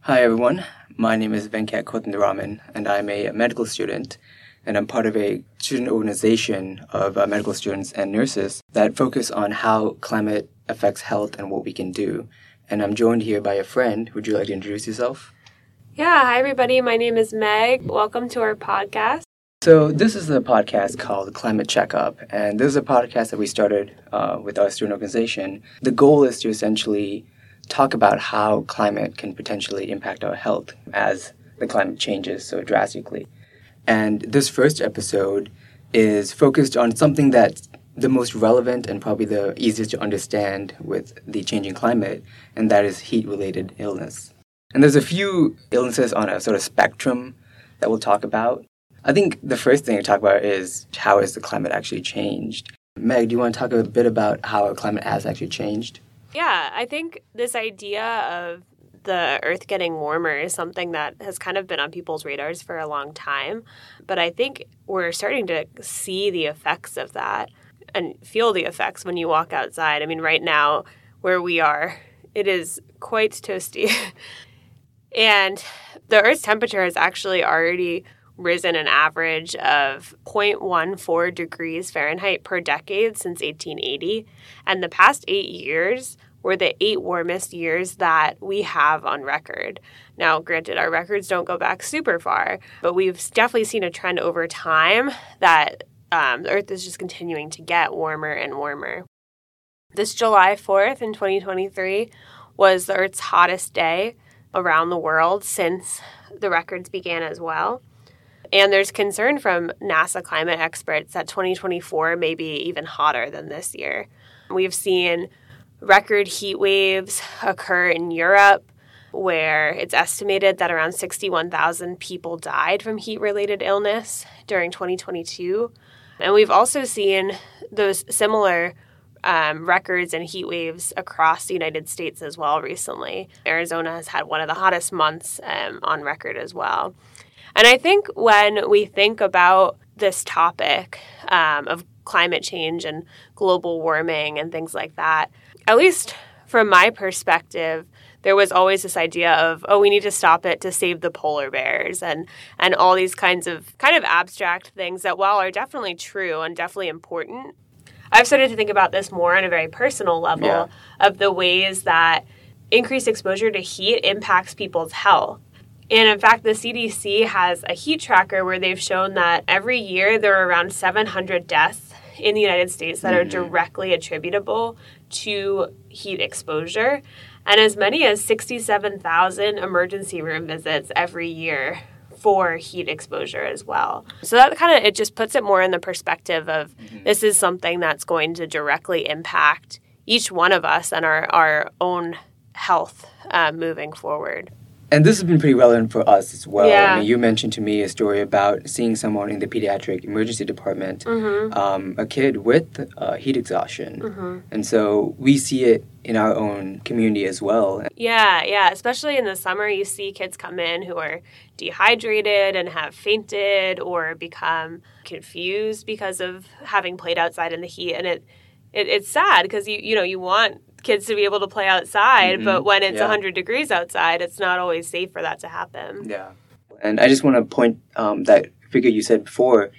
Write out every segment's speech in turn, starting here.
Hi, everyone. My name is Venkat Kothandaraman, and I'm a medical student, and I'm part of a student organization of uh, medical students and nurses that focus on how climate affects health and what we can do. And I'm joined here by a friend. Would you like to introduce yourself? Yeah, hi, everybody. My name is Meg. Welcome to our podcast. So, this is a podcast called Climate Checkup, and this is a podcast that we started uh, with our student organization. The goal is to essentially talk about how climate can potentially impact our health as the climate changes so drastically. And this first episode is focused on something that's the most relevant and probably the easiest to understand with the changing climate, and that is heat related illness. And there's a few illnesses on a sort of spectrum that we'll talk about. I think the first thing to talk about is how has the climate actually changed? Meg, do you want to talk a bit about how our climate has actually changed? Yeah, I think this idea of the earth getting warmer is something that has kind of been on people's radars for a long time. But I think we're starting to see the effects of that and feel the effects when you walk outside. I mean, right now, where we are, it is quite toasty. and the Earth's temperature has actually already risen an average of 0.14 degrees Fahrenheit per decade since 1880. And the past eight years were the eight warmest years that we have on record. Now, granted, our records don't go back super far, but we've definitely seen a trend over time that um, the Earth is just continuing to get warmer and warmer. This July 4th in 2023 was the Earth's hottest day around the world since the records began as well. And there's concern from NASA climate experts that 2024 may be even hotter than this year. We've seen record heat waves occur in Europe, where it's estimated that around 61,000 people died from heat related illness during 2022. And we've also seen those similar um, records and heat waves across the United States as well recently. Arizona has had one of the hottest months um, on record as well. And I think when we think about this topic um, of climate change and global warming and things like that, at least from my perspective, there was always this idea of oh we need to stop it to save the polar bears and and all these kinds of kind of abstract things that while are definitely true and definitely important i've started to think about this more on a very personal level yeah. of the ways that increased exposure to heat impacts people's health and in fact, the CDC has a heat tracker where they've shown that every year there are around 700 deaths in the United States that mm-hmm. are directly attributable to heat exposure, and as many as 67,000 emergency room visits every year for heat exposure as well. So that kind of it just puts it more in the perspective of mm-hmm. this is something that's going to directly impact each one of us and our, our own health uh, moving forward. And this has been pretty relevant for us as well. Yeah. I mean, you mentioned to me a story about seeing someone in the pediatric emergency department, mm-hmm. um, a kid with uh, heat exhaustion. Mm-hmm. And so we see it in our own community as well. Yeah, yeah. Especially in the summer, you see kids come in who are dehydrated and have fainted or become confused because of having played outside in the heat. And it, it it's sad because you you know you want kids to be able to play outside, mm-hmm. but when it's yeah. 100 degrees outside, it's not always safe for that to happen. Yeah. And I just want to point um, that figure you said before.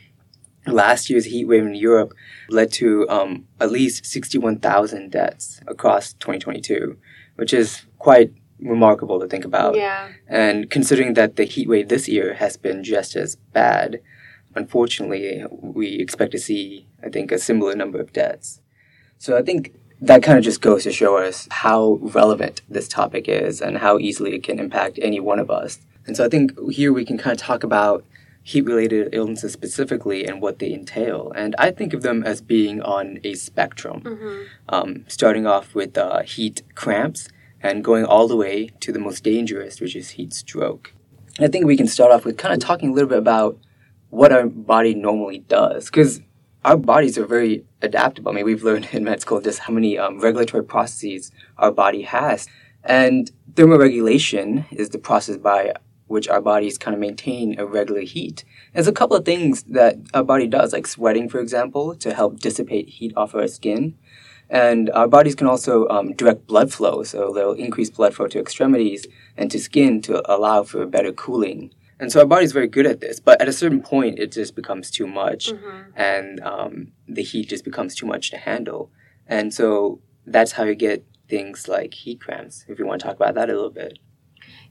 Last year's heat wave in Europe led to um, at least 61,000 deaths across 2022, which is quite remarkable to think about. Yeah. And considering that the heat wave this year has been just as bad, unfortunately, we expect to see, I think, a similar number of deaths. So I think that kind of just goes to show us how relevant this topic is and how easily it can impact any one of us. And so I think here we can kind of talk about heat related illnesses specifically and what they entail. And I think of them as being on a spectrum, mm-hmm. um, starting off with uh, heat cramps and going all the way to the most dangerous, which is heat stroke. And I think we can start off with kind of talking a little bit about what our body normally does. Because our bodies are very adaptable. I mean, we've learned in med school just how many um, regulatory processes our body has. And thermoregulation is the process by which our bodies kind of maintain a regular heat. There's a couple of things that our body does, like sweating, for example, to help dissipate heat off our skin. And our bodies can also um, direct blood flow, so they'll increase blood flow to extremities and to skin to allow for better cooling. And so our body's very good at this, but at a certain point, it just becomes too much, Mm-hmm. and um, the heat just becomes too much to handle. And so that's how you get things like heat cramps. If you want to talk about that a little bit.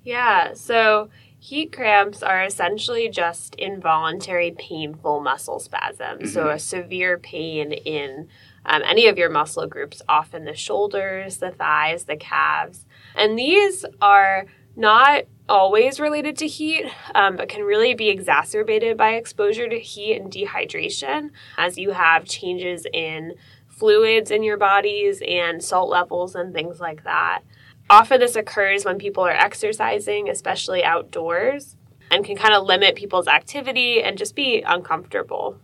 Yeah, so heat cramps are essentially just involuntary painful muscle spasms. So Mhm. a severe pain in um, any of your muscle groups, often the shoulders, the thighs, the calves. And these are not always related to heat, um, but can really be exacerbated by exposure to heat and dehydration as you have changes in fluids in your bodies and salt levels and things like that. Often this occurs when people are exercising, especially outdoors, and can kind of limit people's activity and just be uncomfortable.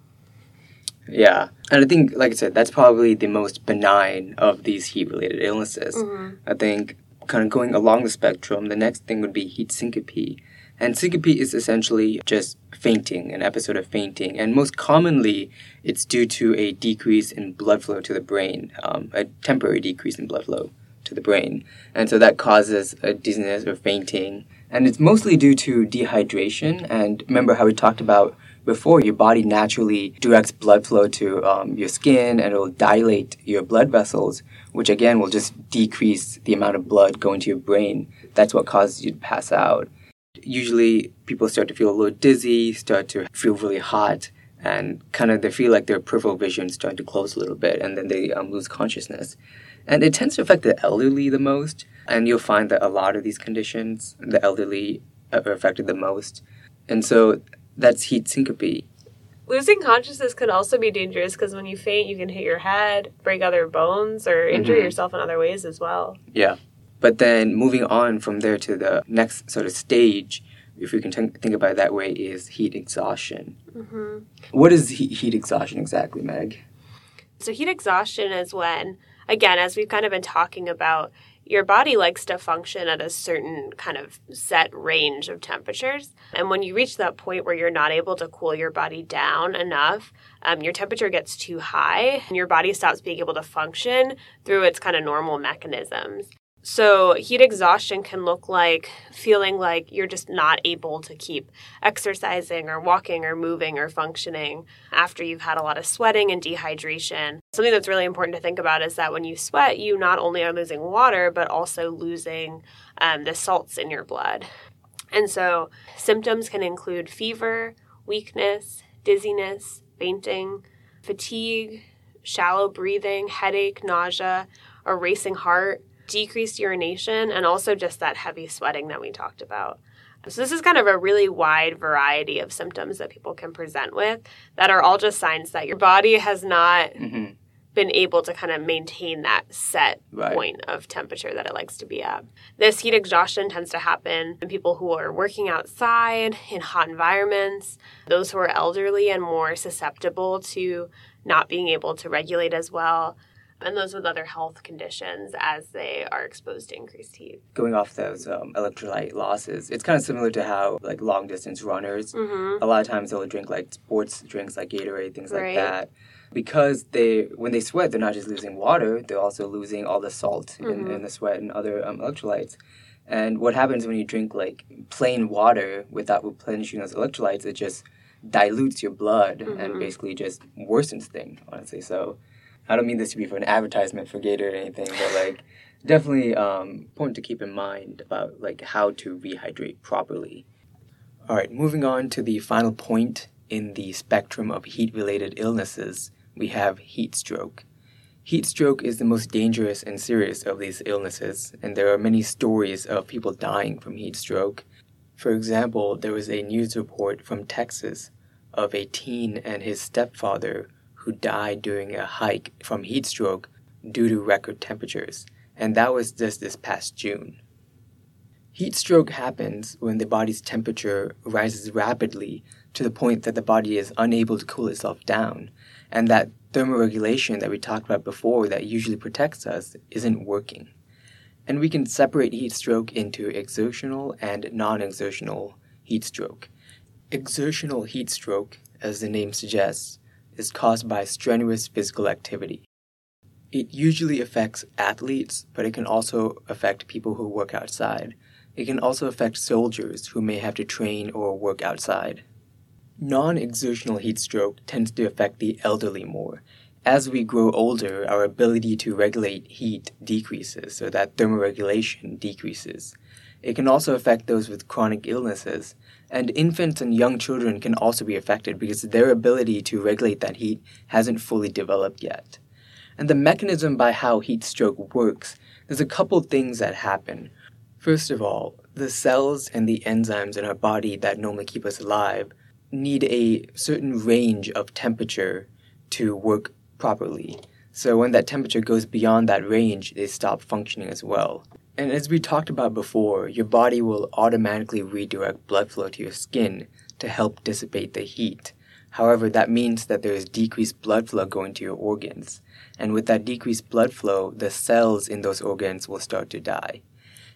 Yeah. And I think, like I said, that's probably the most benign of these heat related illnesses. I think, kind of going along the spectrum, the next thing would be heat syncope. And syncope is essentially just fainting, an episode of fainting. And most commonly, it's due to a decrease in blood flow to the brain, um, a temporary decrease in blood flow to the brain. And so that causes a dizziness or fainting. And it's mostly due to dehydration. And remember how we talked about before, your body naturally directs blood flow to um, your skin and it will dilate your blood vessels, which again will just decrease the amount of blood going to your brain. That's what causes you to pass out. Usually, people start to feel a little dizzy, start to feel really hot, and kind of they feel like their peripheral vision starting to close a little bit, and then they um, lose consciousness. And it tends to affect the elderly the most, and you'll find that a lot of these conditions, the elderly are affected the most. And so that's heat syncope. Losing consciousness can also be dangerous because when you faint, you can hit your head, break other bones, or injure Mhm. yourself in other ways as well. Yeah. But then moving on from there to the next sort of stage, if we can t- think about it that way, is heat exhaustion. hmm What is heat, heat exhaustion exactly, Meg? So, heat exhaustion is when, again, as we've kind of been talking about, your body likes to function at a certain kind of set range of temperatures. And when you reach that point where you're not able to cool your body down enough, um, your temperature gets too high and your body stops being able to function through its kind of normal mechanisms. So, heat exhaustion can look like feeling like you're just not able to keep exercising or walking or moving or functioning after you've had a lot of sweating and dehydration. Something that's really important to think about is that when you sweat, you not only are losing water, but also losing um, the salts in your blood. And so, symptoms can include fever, weakness, dizziness, fainting, fatigue, shallow breathing, headache, nausea, a racing heart, decreased urination, and also just that heavy sweating that we talked about. So, this is kind of a really wide variety of symptoms that people can present with that are all just signs that your body has not Mm-hmm. been able to kind of maintain that set Right. point of temperature that it likes to be at. This heat exhaustion tends to happen in people who are working outside in hot environments, those who are elderly and more susceptible to not being able to regulate as well, and those with other health conditions as they are exposed to increased heat. Going off those um, electrolyte losses, it's kind of similar to how like long distance runners, Mm-hmm. a lot of times they'll drink like sports drinks like Gatorade, things Right. like that. Because they, when they sweat, they're not just losing water; they're also losing all the salt in, Mhm. in the sweat and other um, electrolytes. And what happens when you drink like plain water without replenishing those electrolytes? It just dilutes your blood and Mhm. basically just worsens things. Honestly, so I don't mean this to be for an advertisement for Gator or anything, but like definitely um, important to keep in mind about like how to rehydrate properly. All right, moving on to the final point in the spectrum of heat-related illnesses, we have heat stroke. Heat stroke is the most dangerous and serious of these illnesses, and there are many stories of people dying from heat stroke. For example, there was a news report from Texas of a teen and his stepfather who died during a hike from heat stroke due to record temperatures, and that was just this past June. Heat stroke happens when the body's temperature rises rapidly to the point that the body is unable to cool itself down, and that thermoregulation that we talked about before that usually protects us isn't working. And we can separate heat stroke into exertional and non exertional heat stroke. Exertional heat stroke, as the name suggests, is caused by strenuous physical activity. It usually affects athletes, but it can also affect people who work outside. It can also affect soldiers who may have to train or work outside. Non exertional heat stroke tends to affect the elderly more. As we grow older, our ability to regulate heat decreases, so that thermoregulation decreases. It can also affect those with chronic illnesses, and infants and young children can also be affected because their ability to regulate that heat hasn't fully developed yet. And the mechanism by how heat stroke works, there's a couple things that happen. First of all, the cells and the enzymes in our body that normally keep us alive need a certain range of temperature to work properly. So when that temperature goes beyond that range, they stop functioning as well. And as we talked about before, your body will automatically redirect blood flow to your skin to help dissipate the heat. However, that means that there is decreased blood flow going to your organs. And with that decreased blood flow, the cells in those organs will start to die.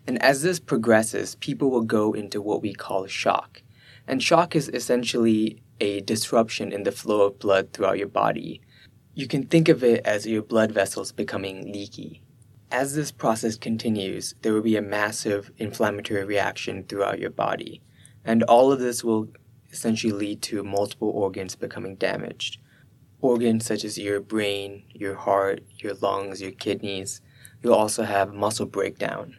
And as this progresses, people will go into what we call shock. And shock is essentially a disruption in the flow of blood throughout your body. You can think of it as your blood vessels becoming leaky. As this process continues, there will be a massive inflammatory reaction throughout your body, and all of this will essentially lead to multiple organs becoming damaged. Organs such as your brain, your heart, your lungs, your kidneys. You'll also have muscle breakdown.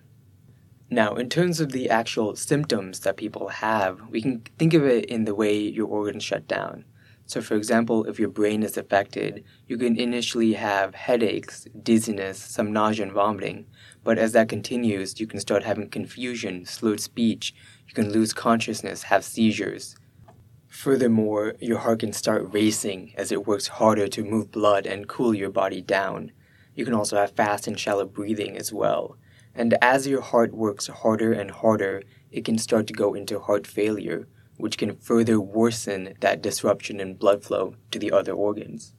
Now, in terms of the actual symptoms that people have, we can think of it in the way your organs shut down. So, for example, if your brain is affected, you can initially have headaches, dizziness, some nausea and vomiting, but as that continues, you can start having confusion, slurred speech, you can lose consciousness, have seizures. Furthermore, your heart can start racing as it works harder to move blood and cool your body down. You can also have fast and shallow breathing as well. And as your heart works harder and harder, it can start to go into heart failure, which can further worsen that disruption in blood flow to the other organs.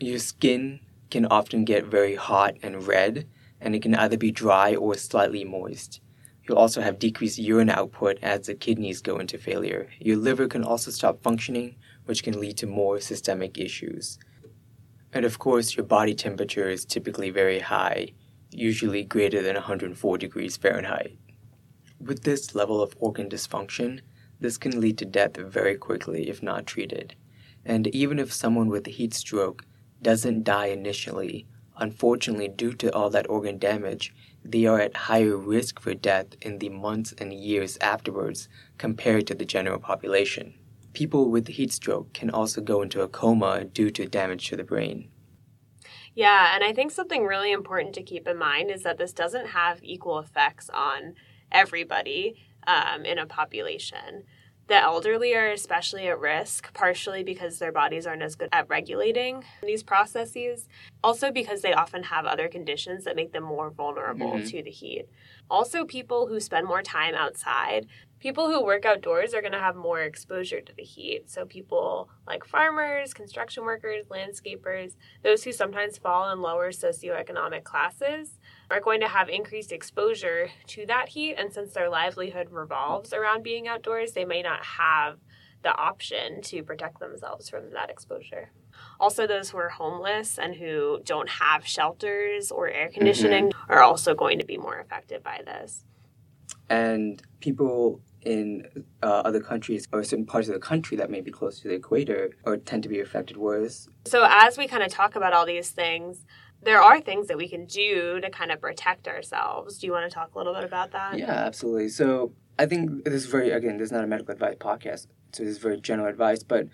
Your skin can often get very hot and red, and it can either be dry or slightly moist. You'll also have decreased urine output as the kidneys go into failure. Your liver can also stop functioning, which can lead to more systemic issues. And of course, your body temperature is typically very high, usually greater than 104 degrees Fahrenheit. With this level of organ dysfunction, this can lead to death very quickly if not treated. And even if someone with a heat stroke doesn't die initially, unfortunately, due to all that organ damage, they are at higher risk for death in the months and years afterwards compared to the general population. People with heat stroke can also go into a coma due to damage to the brain. Yeah, and I think something really important to keep in mind is that this doesn't have equal effects on everybody um, in a population. The elderly are especially at risk, partially because their bodies aren't as good at regulating these processes, also because they often have other conditions that make them more vulnerable mm-hmm. to the heat. Also, people who spend more time outside, people who work outdoors are going to have more exposure to the heat. So, people like farmers, construction workers, landscapers, those who sometimes fall in lower socioeconomic classes are going to have increased exposure to that heat. And since their livelihood revolves around being outdoors, they may not have the option to protect themselves from that exposure. Also, those who are homeless and who don't have shelters or air conditioning mm-hmm. are also going to be more affected by this. And people in uh, other countries or certain parts of the country that may be close to the equator or tend to be affected worse. So, as we kind of talk about all these things, there are things that we can do to kind of protect ourselves. Do you want to talk a little bit about that? Yeah, absolutely. So I think this is very again, this is not a medical advice podcast, so this is very general advice, but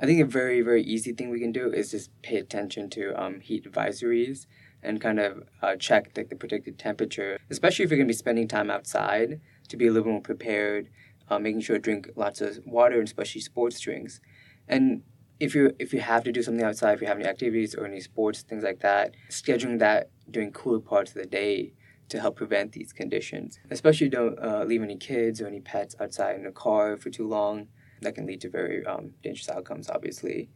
I think a very very easy thing we can do is just pay attention to um, heat advisories and kind of uh, check like the predicted temperature, especially if you're going to be spending time outside, to be a little more prepared. Uh, making sure to drink lots of water, and especially sports drinks, and if you if you have to do something outside, if you have any activities or any sports, things like that, scheduling that during cooler parts of the day to help prevent these conditions. Especially don't uh, leave any kids or any pets outside in a car for too long. That can lead to very um, dangerous outcomes, obviously.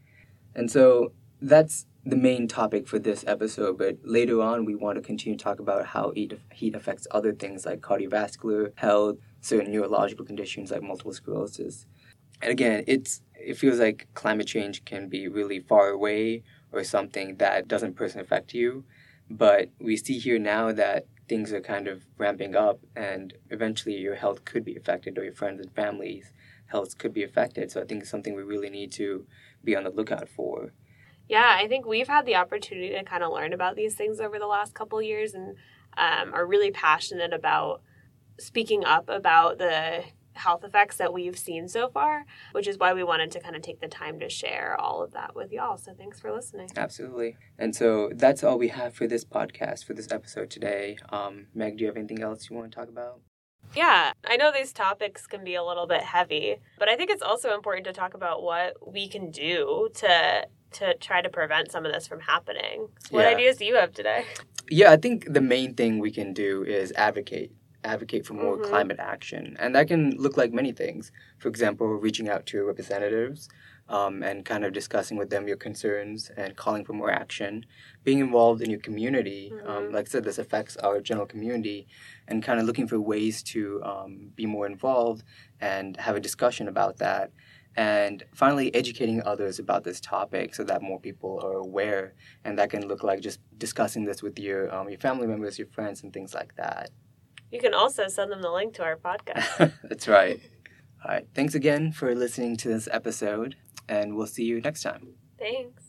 And so that's the main topic for this episode. But later on, we want to continue to talk about how heat, heat affects other things like cardiovascular health, certain neurological conditions like multiple sclerosis. And again, it's it feels like climate change can be really far away or something that doesn't personally affect you. But we see here now that things are kind of ramping up, and eventually your health could be affected, or your friends and families' health could be affected. So I think it's something we really need to be on the lookout for. Yeah, I think we've had the opportunity to kind of learn about these things over the last couple years and um, are really passionate about speaking up about the health effects that we've seen so far, which is why we wanted to kind of take the time to share all of that with y'all. So thanks for listening. Absolutely. And so that's all we have for this podcast, for this episode today. Um, Meg, do you have anything else you want to talk about? Yeah, I know these topics can be a little bit heavy, but I think it's also important to talk about what we can do to to try to prevent some of this from happening. What Yeah. ideas do you have today? Yeah, I think the main thing we can do is advocate. Advocate for more Mhm. climate action. And that can look like many things. For example, reaching out to your representatives um, and kind of discussing with them your concerns and calling for more action. Being involved in your community. Um, Mhm. like I said, this affects our general community and kind of looking for ways to um, be more involved and have a discussion about that. And finally, educating others about this topic so that more people are aware. And that can look like just discussing this with your um, your family members, your friends, and things like that. You can also send them the link to our podcast. That's right. All right. Thanks again for listening to this episode, and we'll see you next time. Thanks.